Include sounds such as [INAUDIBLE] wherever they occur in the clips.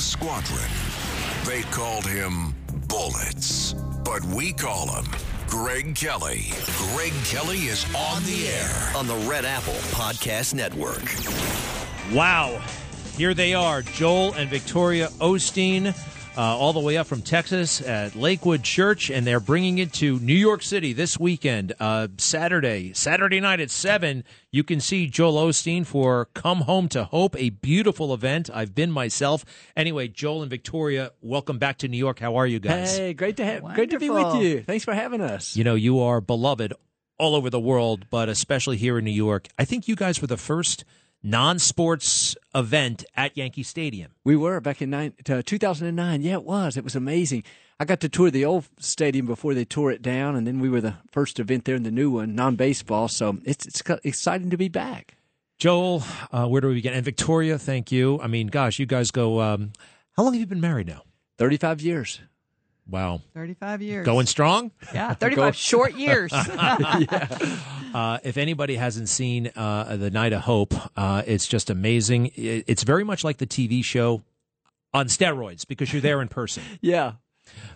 In the squadron, they called him Bullets, but we call him Greg Kelly. Greg Kelly is on the air on the Red Apple Podcast Network. Wow. Here they are, Joel and Victoria Osteen uh, all the way up from Texas at Lakewood Church, and they're bringing it to New York City this weekend, uh, Saturday, Saturday night at seven. You can see Joel Osteen for "Come Home to Hope," a beautiful event. I've been myself. Anyway, Joel and Victoria, welcome back to New York. How are you guys? Hey, great to have, great to be with you. Thanks for having us. You know, you are beloved all over the world, but especially here in New York. I think you guys were the first non-sports event at Yankee Stadium. We were back in nine, uh, 2009. Yeah, it was. It was amazing. I got to tour the old stadium before they tore it down, and then we were the first event there in the new one, non-baseball. So it's it's exciting to be back. Joel, uh, where do we begin? And Victoria, thank you. I mean, gosh, you guys go. Um, how long have you been married now? Thirty-five years. Wow. 35 years. Going strong? Yeah, [LAUGHS] 35 short [LAUGHS] years. yeah. Uh, if anybody hasn't seen uh, The Night of Hope, uh, it's just amazing. It's very much like the TV show on steroids because you're there in person. [LAUGHS] yeah.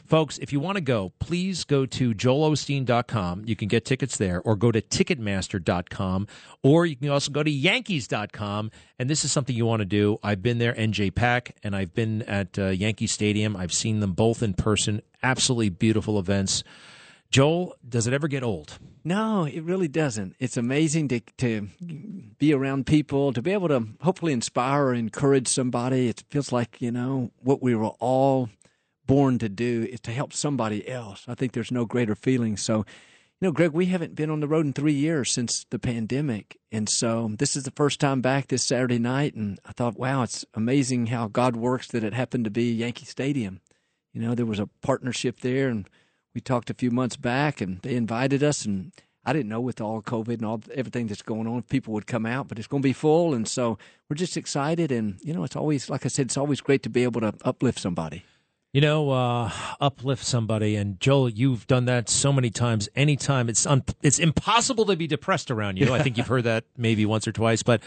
Folks, if you want to go, please go to joelosteen.com. You can get tickets there, or go to ticketmaster.com, or you can also go to yankees.com. And this is something you want to do. I've been there, NJPAC, and I've been at uh, Yankee Stadium. I've seen them both in person. Absolutely beautiful events. Joel, does it ever get old? No, it really doesn't. It's amazing to to be around people, to be able to hopefully inspire or encourage somebody. It feels like, you know, what we were all born to do is to help somebody else. I think there's no greater feeling. So, you know, Greg, we haven't been on the road in three years since the pandemic. And so this is the first time back this Saturday night. And I thought, wow, it's amazing how God works that it happened to be Yankee Stadium. You know, there was a partnership there and we talked a few months back and they invited us and I didn't know with all COVID and all everything that's going on, people would come out, but it's going to be full. And so we're just excited. And, you know, it's always, like I said, it's always great to be able to uplift somebody you know, uh, uplift somebody. And Joel, you've done that so many times. Anytime it's un- it's impossible to be depressed around you. I think you've [LAUGHS] heard that maybe once or twice. But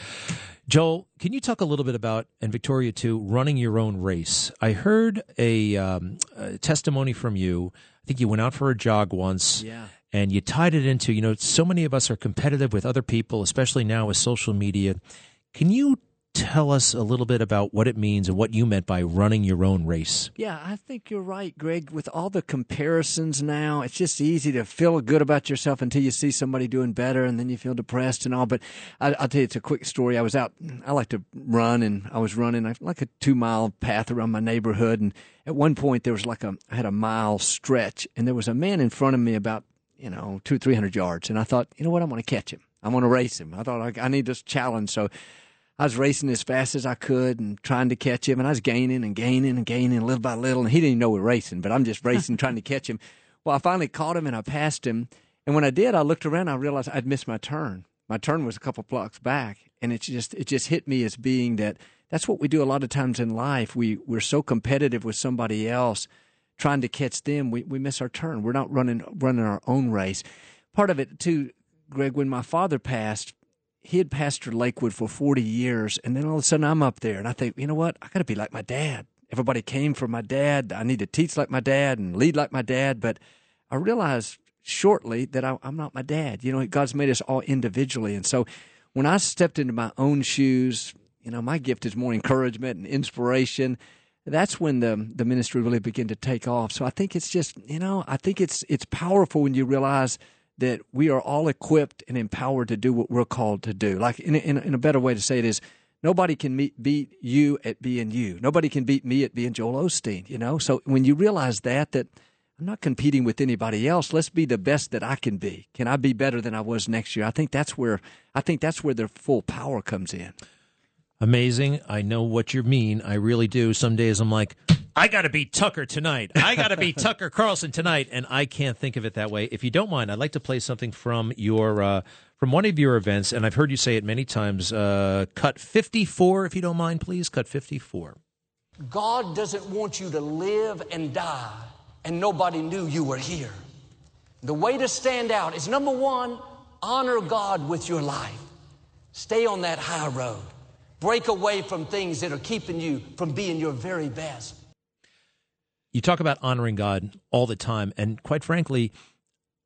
Joel, can you talk a little bit about and Victoria too running your own race? I heard a, um, a testimony from you. I think you went out for a jog once. Yeah. And you tied it into, you know, so many of us are competitive with other people, especially now with social media. Can you tell us a little bit about what it means and what you meant by running your own race? Yeah, I think you're right, Greg. With all the comparisons now, it's just easy to feel good about yourself until you see somebody doing better and then you feel depressed and all. But I, will tell you, it's a quick story. I was out, I like to run, and I was running like a two mile path around my neighborhood. And at one point, there was like a, I had a mile stretch, and there was a man in front of me about, you know, two, three hundred yards. And I thought, you know what, I'm going to catch him. I'm going to race him. I thought I, I need this challenge. So, I was racing as fast as I could and trying to catch him, and I was gaining and gaining and gaining little by little, and he didn't even know we were racing, but I'm just racing [LAUGHS] trying to catch him. Well, I finally caught him and I passed him, and when I did, I looked around, I realized I'd missed my turn. My turn was a couple blocks back, and it just it just hit me as being that that's what we do a lot of times in life. We we're so competitive with somebody else, trying to catch them, we we miss our turn. We're not running running our own race. Part of it too, Greg. When my father passed, he had pastored Lakewood for 40 years, and then all of a sudden I'm up there, and I think, you know what? I got to be like my dad. Everybody came from my dad. I need to teach like my dad and lead like my dad. But I realized shortly that I, am not my dad. You know, God's made us all individually, and so when I stepped into my own shoes, you know, my gift is more encouragement and inspiration. That's when the the ministry really began to take off. So I think it's just, you know, I think it's it's powerful when you realize that we are all equipped and empowered to do what we're called to do. Like in, in, in a better way to say it is, nobody can meet, beat you at being you. Nobody can beat me at being Joel Osteen. You know, so when you realize that, that I'm not competing with anybody else. Let's be the best that I can be. Can I be better than I was next year? I think that's where I think that's where their full power comes in. Amazing. I know what you mean. I really do. Some days I'm like, I got to beat Tucker tonight. I got to beat [LAUGHS] Tucker Carlson tonight, and I can't think of it that way. If you don't mind, I'd like to play something from your uh, from one of your events, and I've heard you say it many times. Uh, cut fifty four, if you don't mind, please. Cut fifty four. God doesn't want you to live and die, and nobody knew you were here. The way to stand out is number one, honor God with your life. Stay on that high road. Break away from things that are keeping you from being your very best. You talk about honoring God all the time, and quite frankly,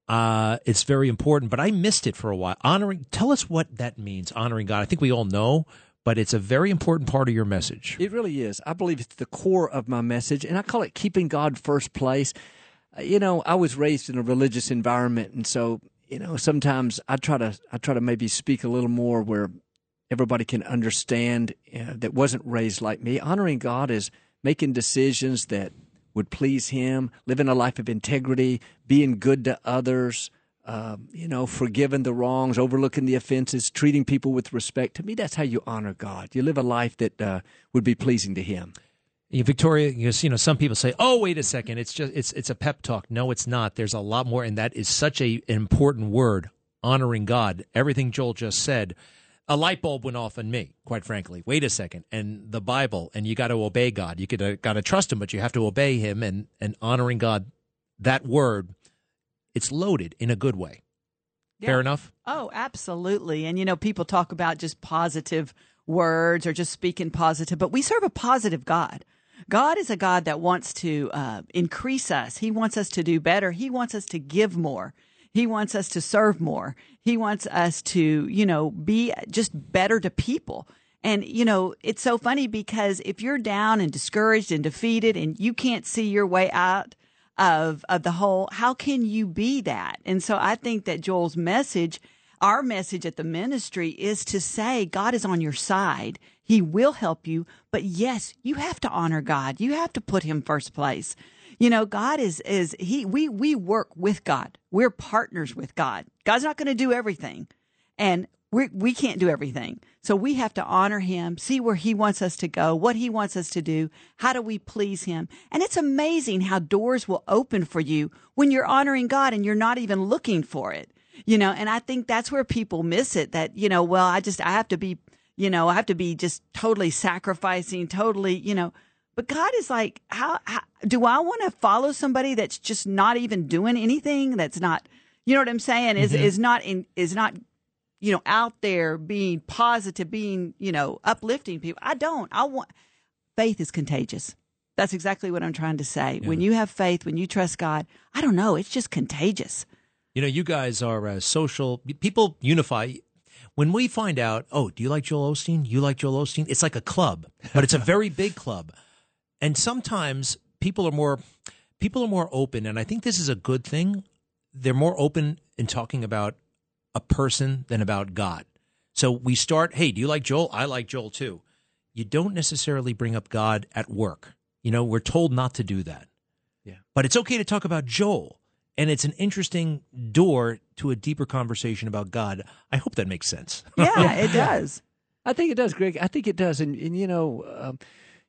uh, it's very important. But I missed it for a while. Honoring. Tell us what that means. Honoring God. I think we all know, but it's a very important part of your message. It really is. I believe it's the core of my message, and I call it keeping God first place. Uh, you know, I was raised in a religious environment, and so you know, sometimes I try to I try to maybe speak a little more where everybody can understand uh, that wasn't raised like me. Honoring God is making decisions that would please Him, living a life of integrity, being good to others, uh, you know, forgiving the wrongs, overlooking the offenses, treating people with respect. To me, that's how you honor God. You live a life that uh, would be pleasing to Him. Victoria, you know, some people say, "Oh, wait a second, it's just it's it's a pep talk." No, it's not. There's a lot more, and that is such a an important word, honoring God. Everything Joel just said a light bulb went off in me, quite frankly. Wait a second, and the Bible, and you got to obey God. You could uh, got to trust Him, but you have to obey Him, and and honoring God. That word, it's loaded in a good way. Yeah. Fair enough. Oh, absolutely. And you know, people talk about just positive words or just speaking positive, but we serve a positive God. God is a God that wants to uh, increase us. He wants us to do better. He wants us to give more. He wants us to serve more. He wants us to, you know, be just better to people. And, you know, it's so funny because if you're down and discouraged and defeated and you can't see your way out of, of the hole, how can you be that? And so I think that Joel's message, our message at the ministry is to say God is on your side. He will help you. But yes, you have to honor God. You have to put him first place. You know, God is is he we we work with God. We're partners with God. God's not going to do everything. And we we can't do everything. So we have to honor him, see where he wants us to go, what he wants us to do, how do we please him. And it's amazing how doors will open for you when you're honoring God and you're not even looking for it. You know, and I think that's where people miss it that, you know, well, I just I have to be, you know, I have to be just totally sacrificing, totally, you know, but God is like, how, how do I want to follow somebody that's just not even doing anything? That's not, you know what I'm saying? Is mm-hmm. is not in is not, you know, out there being positive, being you know uplifting people. I don't. I want faith is contagious. That's exactly what I'm trying to say. Yeah. When you have faith, when you trust God, I don't know, it's just contagious. You know, you guys are uh, social people unify when we find out, oh, do you like Joel Osteen? You like Joel Osteen? It's like a club, but it's a very big club and sometimes people are more people are more open and i think this is a good thing. They're more open in talking about a person than about god. So we start hey do you like joel? I like joel too. You don't necessarily bring up god at work. You know we're told not to do that. Yeah. But it's okay to talk about joel and it's an interesting door to a deeper conversation about god. I hope that makes sense. Yeah [LAUGHS] it does. I think it does greg. I think it does. And, and you know um,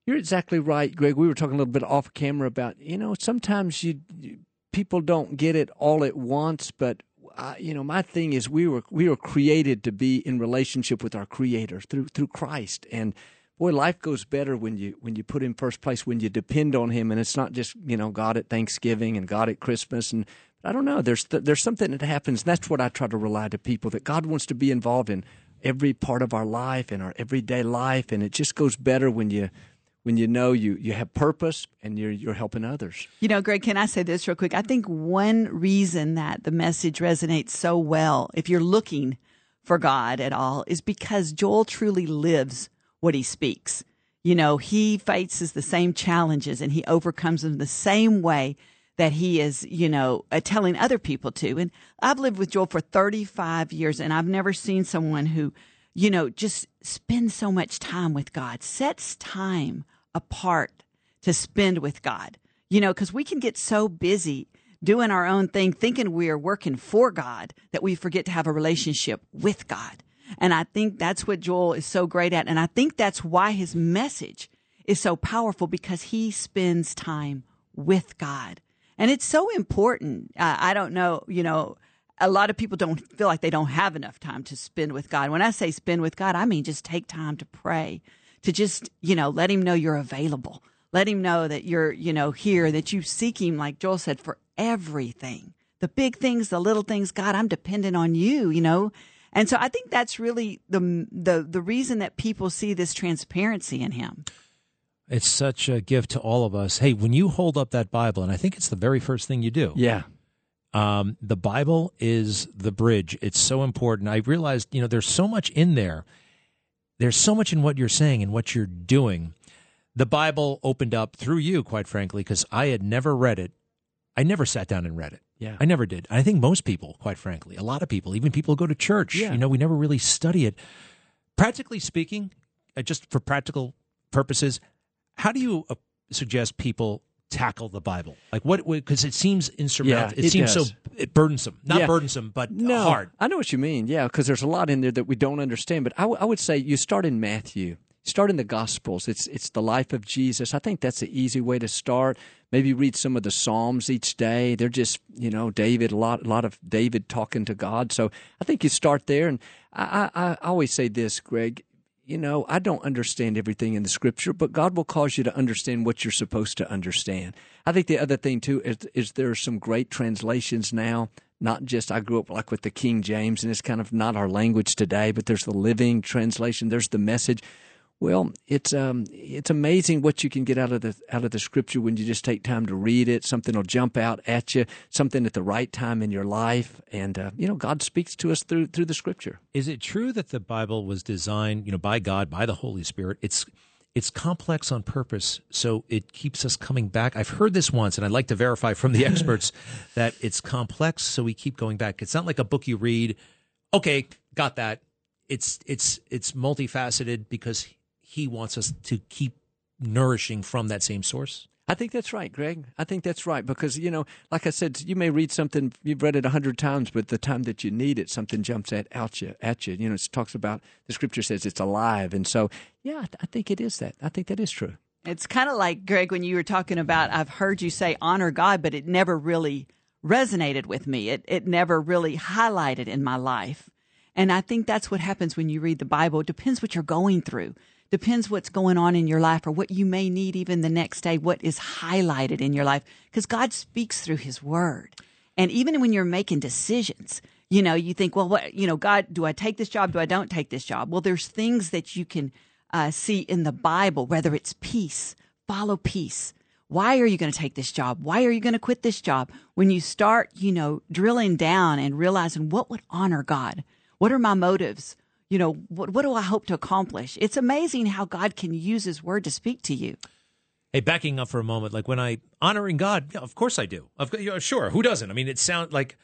you're exactly right, Greg. We were talking a little bit off camera about you know sometimes you, you people don't get it all at once, but uh, you know my thing is we were we were created to be in relationship with our Creator through through Christ, and boy, life goes better when you when you put Him first place, when you depend on Him, and it's not just you know God at Thanksgiving and God at Christmas and. I don't know. There's th- there's something that happens. And that's what I try to rely to people that God wants to be involved in every part of our life and our everyday life, and it just goes better when you when you know you, you have purpose and you're, you're helping others. You know, Greg, can I say this real quick? I think one reason that the message resonates so well, if you're looking for God at all, is because Joel truly lives what he speaks. You know, he faces the same challenges and he overcomes them the same way that he is, you know, uh, telling other people to. And I've lived with Joel for 35 years and I've never seen someone who, you know, just spend so much time with God, sets time apart to spend with God. You know, because we can get so busy doing our own thing, thinking we are working for God, that we forget to have a relationship with God. And I think that's what Joel is so great at. And I think that's why his message is so powerful because he spends time with God. And it's so important. Uh, I don't know, you know, a lot of people don't feel like they don't have enough time to spend with God. When I say spend with God, I mean just take time to pray, to just, you know, let him know you're available. Let him know that you're, you know, here, that you seek him, like Joel said, for everything. The big things, the little things. God, I'm dependent on you, you know. And so I think that's really the the the reason that people see this transparency in him. It's such a gift to all of us. Hey, when you hold up that Bible, and I think it's the very first thing you do. Yeah. Um, the Bible is the bridge. It's so important. I realized, you know, there's so much in there. There's so much in what you're saying and what you're doing. The Bible opened up through you, quite frankly, because I had never read it. I never sat down and read it. Yeah. I never did. I think most people, quite frankly, a lot of people, even people who go to church, Yeah. you know, we never really study it. Practically speaking, uh, just for practical purposes, how do you uh, suggest people tackle the Bible? Like what? Because it seems insurmountable. Yeah, it, it seems does. so burdensome. Not Yeah. burdensome, but no, hard. I know what you mean. Yeah, because there's a lot in there that we don't understand. But I, w- I would say you start in Matthew. Start in the Gospels. It's it's the life of Jesus. I think that's an easy way to start. Maybe read some of the Psalms each day. They're just you know David a lot a lot of David talking to God. So I think you start there. And I I, I always say this, Greg. You know, I don't understand everything in the scripture, but God will cause you to understand what you're supposed to understand. I think the other thing too is, is there are some great translations now. Not just I grew up like with the King James, and it's kind of not our language today, but there's the Living Translation. There's the Message. Well, it's um, it's amazing what you can get out of the out of the scripture when you just take time to read it. Something will jump out at you, something at the right time in your life, and uh, you know God speaks to us through through the scripture. Is it true that the Bible was designed, you know, by God, by the Holy Spirit? It's it's complex on purpose, so it keeps us coming back. I've heard this once, and I'd like to verify from the [LAUGHS] experts that it's complex, so we keep going back. It's not like a book you read. Okay, got that. It's it's it's multifaceted because He wants us to keep nourishing from that same source. I think that's right, Greg. I think that's right because you know, like I said, you may read something you've read it a hundred times, but the time that you need it, something jumps at out you at you. You know, it talks about the scripture says it's alive, and so yeah, I, I think it is that. I think that is true. It's kind of like Greg when you were talking about I've heard you say honor God, but it never really resonated with me. It it never really highlighted in my life. And I think that's what happens when you read the Bible. It depends what you're going through. Depends what's going on in your life or what you may need even the next day, what is highlighted in your life. Because God speaks through his word. And even when you're making decisions, you know, you think, well, what, you know, God, do I take this job? Do I don't take this job? Well, there's things that you can uh, see in the Bible, whether it's peace, follow peace. Why are you going to take this job? Why are you going to quit this job? When you start, you know, drilling down and realizing what would honor God? What are my motives? You know, what, what do I hope to accomplish? It's amazing how God can use his word to speak to you. Hey, backing up for a moment, like when I honoring God, yeah, of course I do. Of you sure, who doesn't? I mean, it sounds like,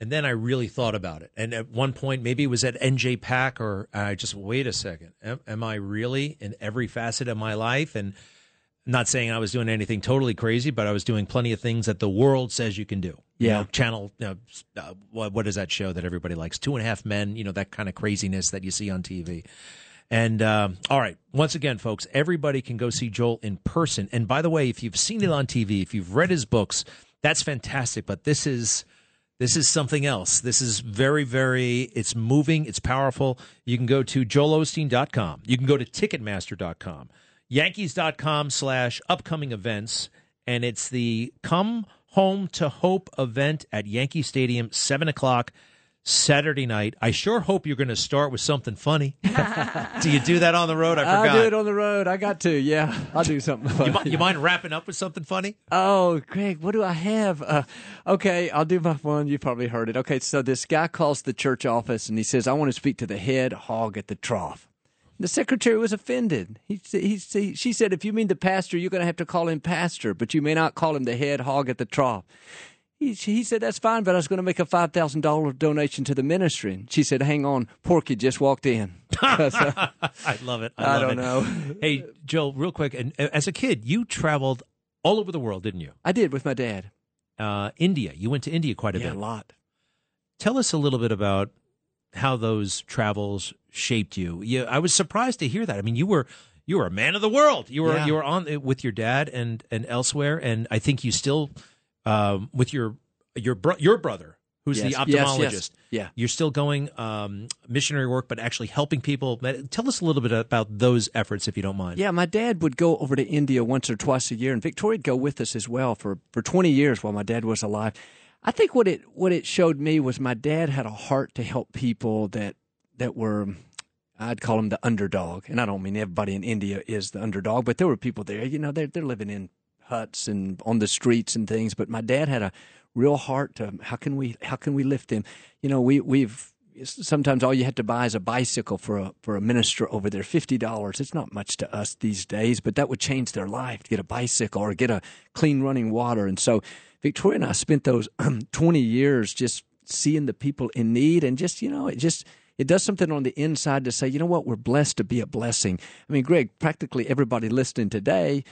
and then I really thought about it. And at one point, maybe it was at NJPAC, or I just wait a second. Am, am I really in every facet of my life? And not saying I was doing anything totally crazy, but I was doing plenty of things that the world says you can do. You Yeah. know, channel. You know, uh, what what is that show that everybody likes? Two and a Half Men. You know that kind of craziness that you see on TV. And um, all right, once again, folks, everybody can go see Joel in person. And by the way, if you've seen it on TV, if you've read his books, that's fantastic. But this is this is something else. This is very, very. It's moving. It's powerful. You can go to joelosteen.com. You can go to ticketmaster.com, yankees.com slash upcoming events, and it's the Come Home to Hope event at Yankee Stadium, seven o'clock. Saturday night. I sure hope you're going to start with something funny. [LAUGHS] do you do that on the road? I forgot. I do it on the road. I got to. Yeah, I'll do something. you, funny. mi- you mind wrapping up with something funny? Oh, Greg, what do I have? Uh, okay, I'll do my one. You probably heard it. Okay, so this guy calls the church office and he says, I want to speak to the head hog at the trough. The secretary was offended. He, sa- he, she said, If you mean the pastor, you're going to have to call him pastor, but you may not call him the head hog at the trough. He, he said, That's fine, but I was going to make a $5,000 donation to the ministry. And she said, Hang on, Porky just walked in. [LAUGHS] [LAUGHS] I love it. I, I love don't it. know. Hey, Joe, real quick. And as a kid, you traveled all over the world, didn't you? I did with my dad. Uh, India. You went to India quite a Yeah, bit. a lot. Tell us a little bit about how those travels shaped you. you. I was surprised to hear that. I mean, you were you were a man of the world. You were Yeah. you were on uh, with your dad and and elsewhere, and I think you still um, with your your bro- your brother who's the Yes, yes, yes. ophthalmologist. Yeah. you're still going um, missionary work, but actually helping people. Tell us a little bit about those efforts, if you don't mind. Yeah, my dad would go over to India once or twice a year, and Victoria'd go with us as well for, for 20 years while my dad was alive. I think what it what it showed me was my dad had a heart to help people that that were I'd call them the underdog, and I don't mean everybody in India is the underdog, but there were people there. You know, they're they're living in huts and on the streets and things. But my dad had a real heart to how can we how can we lift them? You know, we we've sometimes all you had to buy is a bicycle for a for a minister over there, fifty dollars. It's not much to us these days, but that would change their life to get a bicycle or get a clean running water. And so Victoria and I spent those [CLEARS THROAT] twenty years just seeing the people in need and just you know it just it does something on the inside to say you know what we're blessed to be a blessing. I mean, Greg, practically everybody listening today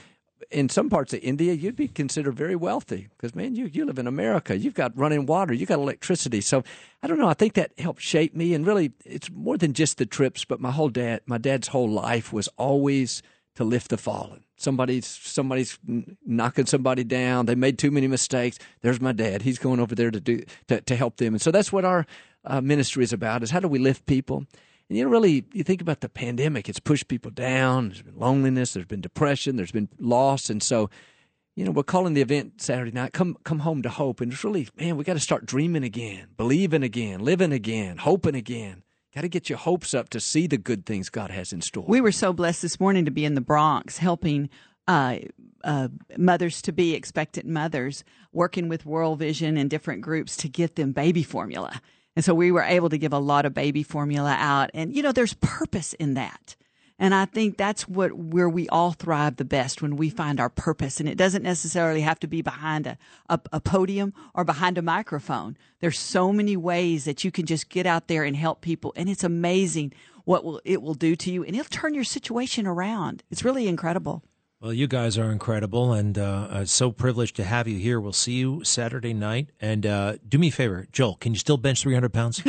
in some parts of India, you'd be considered very wealthy because, man, you, you live in America. You've got running water, you've got electricity. So I don't know. I think that helped shape me. And really, it's more than just the trips, but my whole dad, my dad's whole life was always to lift the fallen. Somebody's somebody's knocking somebody down. They made too many mistakes. There's my dad. He's going over there to do to, to help them. And so that's what our uh, ministry is about: is how do we lift people. And you know, really, you think about the pandemic, it's pushed people down. There's been loneliness, there's been depression, there's been loss. And so, you know, we're calling the event Saturday night, Come Come Home to Hope. And it's really, man, we got to start dreaming again, believing again, living again, hoping again. Got to get your hopes up to see the good things God has in store. We were so blessed this morning to be in the Bronx helping uh, uh, mothers to be expectant mothers, working with World Vision and different groups to get them baby formula. And so we were able to give a lot of baby formula out. And, you know, there's purpose in that. And I think that's what where we all thrive the best when we find our purpose. And it doesn't necessarily have to be behind a, a, a podium or behind a microphone. There's so many ways that you can just get out there and help people. And it's amazing what will, it will do to you. And it'll turn your situation around. It's really incredible. Well, you guys are incredible, and uh, uh, so privileged to have you here. We'll see you Saturday night. And uh, do me a favor, Joel, can you still bench 300 pounds?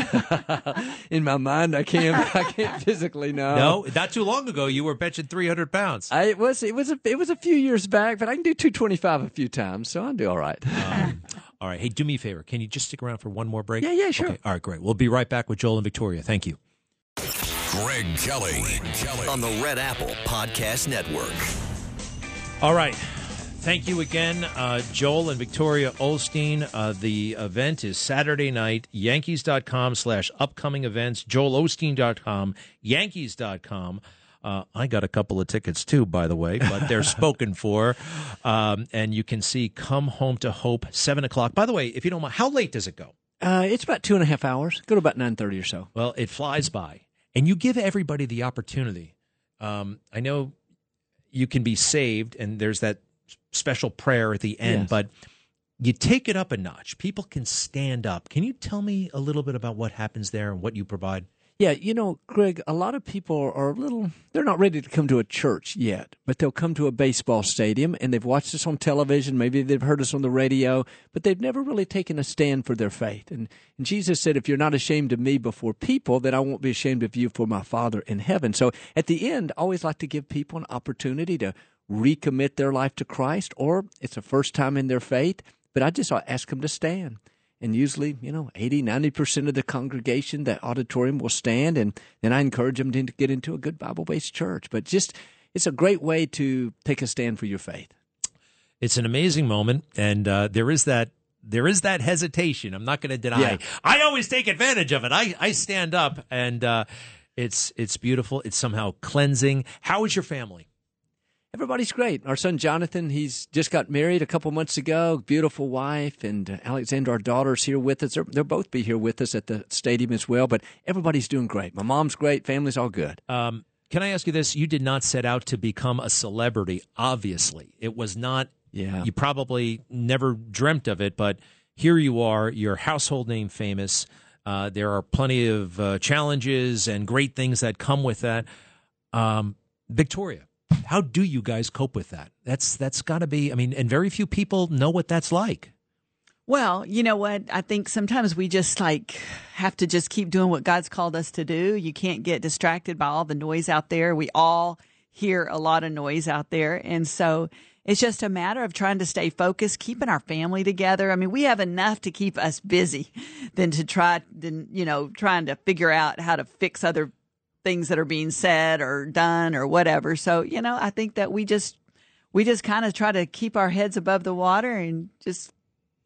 [LAUGHS] in my mind, I can't. I can't physically. No, no, not too long ago, you were benching 300 pounds. I, it was it was a, it was a few years back, but I can do 225 a few times, so I'll do all right. Um, all right. Hey, do me a favor. Can you just stick around for one more break? Yeah, yeah, sure. Okay. All right, great. We'll be right back with Joel and Victoria. Thank you. Greg Kelly. Kelly. on the Red Apple Podcast Network. All right. Thank you again, uh, Joel and Victoria Olstein. Uh, the event is Saturday night, yankees.com slash upcoming events, joelosteen.com, yankees.com. Uh, I got a couple of tickets too, by the way, but they're [LAUGHS] spoken for. Um, and you can see Come Home to Hope, 7 o'clock. By the way, if you don't mind, how late does it go? Uh, it's about two and a half hours. Go to about 9:30 or so. Well, it flies by, and you give everybody the opportunity. Um, I know you can be saved, and there's that special prayer at the end, Yes. but you take it up a notch. People can stand up. Can you tell me a little bit about what happens there and what you provide? Yeah, you know, Greg, a lot of people are a little, they're not ready to come to a church yet, but they'll come to a baseball stadium and they've watched us on television. Maybe they've heard us on the radio, but they've never really taken a stand for their faith. And, and Jesus said, if you're not ashamed of me before people, then I won't be ashamed of you for my Father in heaven. So at the end, I always like to give people an opportunity to recommit their life to Christ, or it's a first time in their faith, but I just ask them to stand and usually you know 80 90% of the congregation that auditorium will stand and then i encourage them to get into a good bible-based church but just it's a great way to take a stand for your faith It's an amazing moment, and uh, there is that there is that hesitation. I'm not going to deny. Yeah. I always take advantage of it. I, I stand up, and uh, it's it's beautiful. It's somehow cleansing. How is your family? Everybody's great our son jonathan he's just got married a couple months ago beautiful wife and alexandra our daughter's here with us They're- they'll both be here with us at the stadium as well but everybody's doing great my mom's great family's all good Um, can I ask you this? You did not set out to become a celebrity. Obviously, it was not. Yeah. You probably never dreamt of it, but here you are. You're household name famous. Uh, there are plenty of uh, challenges and great things that come with that. Um, Victoria, how do you guys cope with that? That's that's got to be. I mean, and very few people know what that's like. Well, you know what? I think sometimes we just like have to just keep doing what God's called us to do. You can't get distracted by all the noise out there. We all hear a lot of noise out there. And so it's just a matter of trying to stay focused, keeping our family together. I mean, we have enough to keep us busy than to try, than, you know, trying to figure out how to fix other things that are being said or done or whatever. So, you know, I think that we just, we just kind of try to keep our heads above the water and just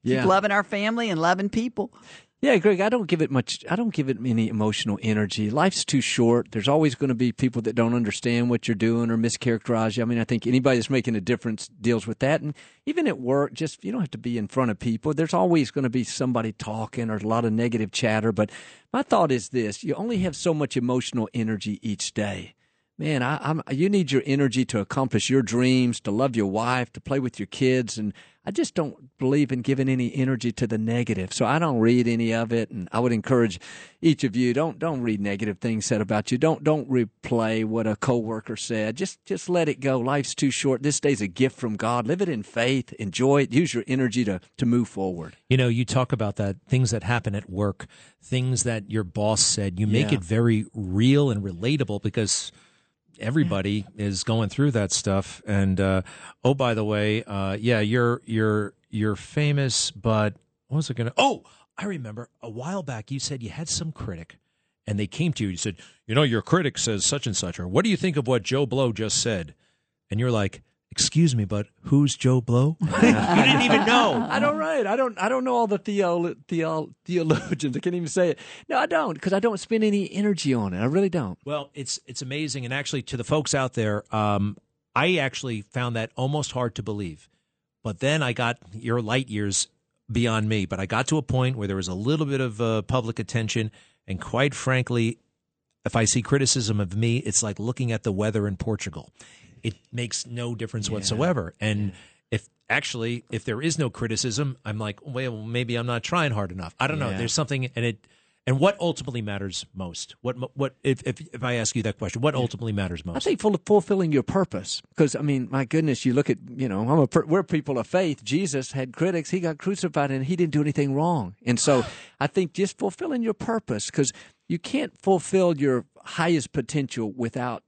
Yeah. keep loving our family and loving people. Yeah, Greg, I don't give it much. I don't give it any emotional energy. Life's too short. There's always going to be people that don't understand what you're doing or mischaracterize you. I mean, I think anybody that's making a difference deals with that. And even at work, just you don't have to be in front of people. There's always going to be somebody talking or a lot of negative chatter. But my thought is this: you only have so much emotional energy each day. Man, I, I'm, you need your energy to accomplish your dreams, to love your wife, to play with your kids, and I just don't believe in giving any energy to the negative. So I don't read any of it, and I would encourage each of you don't don't read negative things said about you. Don't don't replay what a coworker said. Just just let it go. Life's too short. This day's a gift from God. Live it in faith. Enjoy it. Use your energy to to move forward. You know, you talk about that things that happen at work, things that your boss said. You make Yeah. it very real and relatable because everybody is going through that stuff. And uh, oh, by the way, uh, yeah, you're you're you're famous, but what was it to? Oh, I remember a while back you said you had some critic. And they came to you. You said, "You know, your critic says such and such, or what do you think of what Joe Blow just said?" And you're like, "Excuse me, but who's Joe Blow?" [LAUGHS] you didn't even know. I don't right. I don't. I don't know all the theo, theo, theologians. I can't even say it. No, I don't because I don't spend any energy on it. I really don't. Well, it's it's amazing, and actually, to the folks out there, um, I actually found that almost hard to believe. But then I got your light years beyond me. But I got to a point where there was a little bit of uh, public attention, and quite frankly, if I see criticism of me, it's like looking at the weather in Portugal. It makes no difference whatsoever. And if actually, if there is no criticism, I'm like, well, maybe I'm not trying hard enough. I don't know. There's something, and it, and what ultimately matters most? What, what, if, if, if I ask you that question, what ultimately matters most? I think fulfilling your purpose. Because I mean, my goodness, you look at you know, I'm a we're people of faith. Jesus had critics. He got crucified, and he didn't do anything wrong. And so, [SIGHS] I think just fulfilling your purpose, because you can't fulfill your highest potential without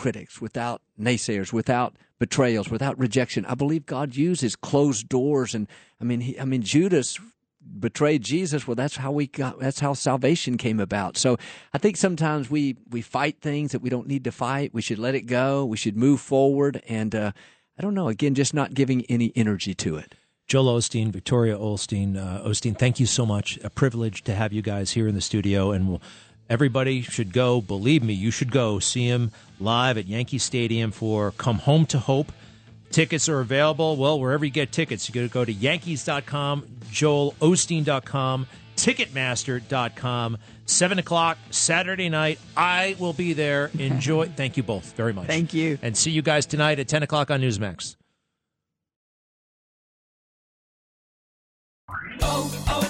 critics, without naysayers, without betrayals, without rejection. I believe God uses closed doors, and I mean, he, I mean, Judas betrayed Jesus. Well, that's how we got. That's how salvation came about. So I think sometimes we we fight things that we don't need to fight. We should let it go. We should move forward, and uh, I don't know. Again, just not giving any energy to it. Joel Osteen, Victoria Olstein, uh, Osteen, thank you so much. A privilege to have you guys here in the studio, and we'll, everybody should go. Believe me, you should go see him live at Yankee Stadium for "Come Home to Hope." Tickets are available. Well, wherever you get tickets, you got to go to Yankees.com, JoelOsteen.com, Ticketmaster.com. Seven o'clock Saturday night. I will be there. [LAUGHS] Enjoy. Thank you both very much. Thank you. And see you guys tonight at ten o'clock on Newsmax. Oh, oh,